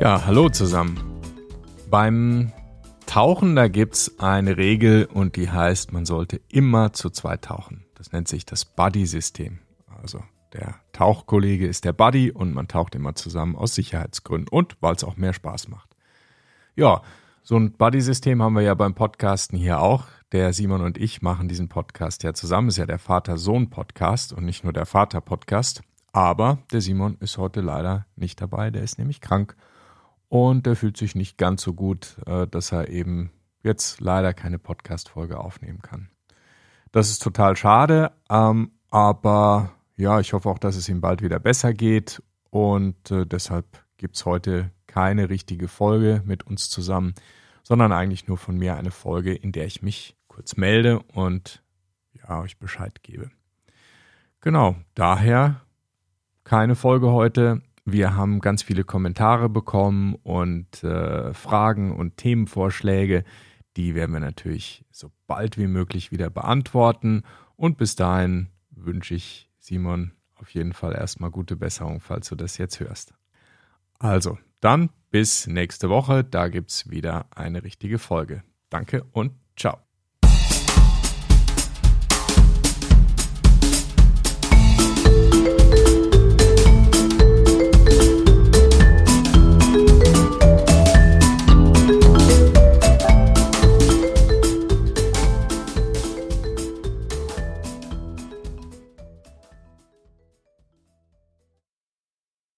Ja, hallo zusammen. Beim Tauchen, da gibt's eine Regel und die heißt, man sollte immer zu zweit tauchen. Das nennt sich das Buddy-System. Also der Tauchkollege ist der Buddy und man taucht immer zusammen aus Sicherheitsgründen und weil es auch mehr Spaß macht. Ja, so ein Buddy-System haben wir ja beim Podcasten hier auch. Der Simon und ich machen diesen Podcast ja zusammen. Ist ja der Vater-Sohn-Podcast und nicht nur der Vater-Podcast. Aber der Simon ist heute leider nicht dabei. Der ist nämlich krank und der fühlt sich nicht ganz so gut, äh, dass er eben jetzt leider keine Podcast-Folge aufnehmen kann. Das ist total schade, ähm, aber ja, ich hoffe auch, dass es ihm bald wieder besser geht und äh, deshalb gibt es heute keine richtige Folge mit uns zusammen, sondern eigentlich nur von mir eine Folge, in der ich mich kurz melde und ja, euch Bescheid gebe. Genau, daher keine Folge heute. Wir haben ganz viele Kommentare bekommen und äh, Fragen und Themenvorschläge. Die werden wir natürlich so bald wie möglich wieder beantworten. Und bis dahin wünsche ich Simon auf jeden Fall erstmal gute Besserung, falls du das jetzt hörst. Also, dann bis nächste Woche. Da gibt es wieder eine richtige Folge. Danke und ciao.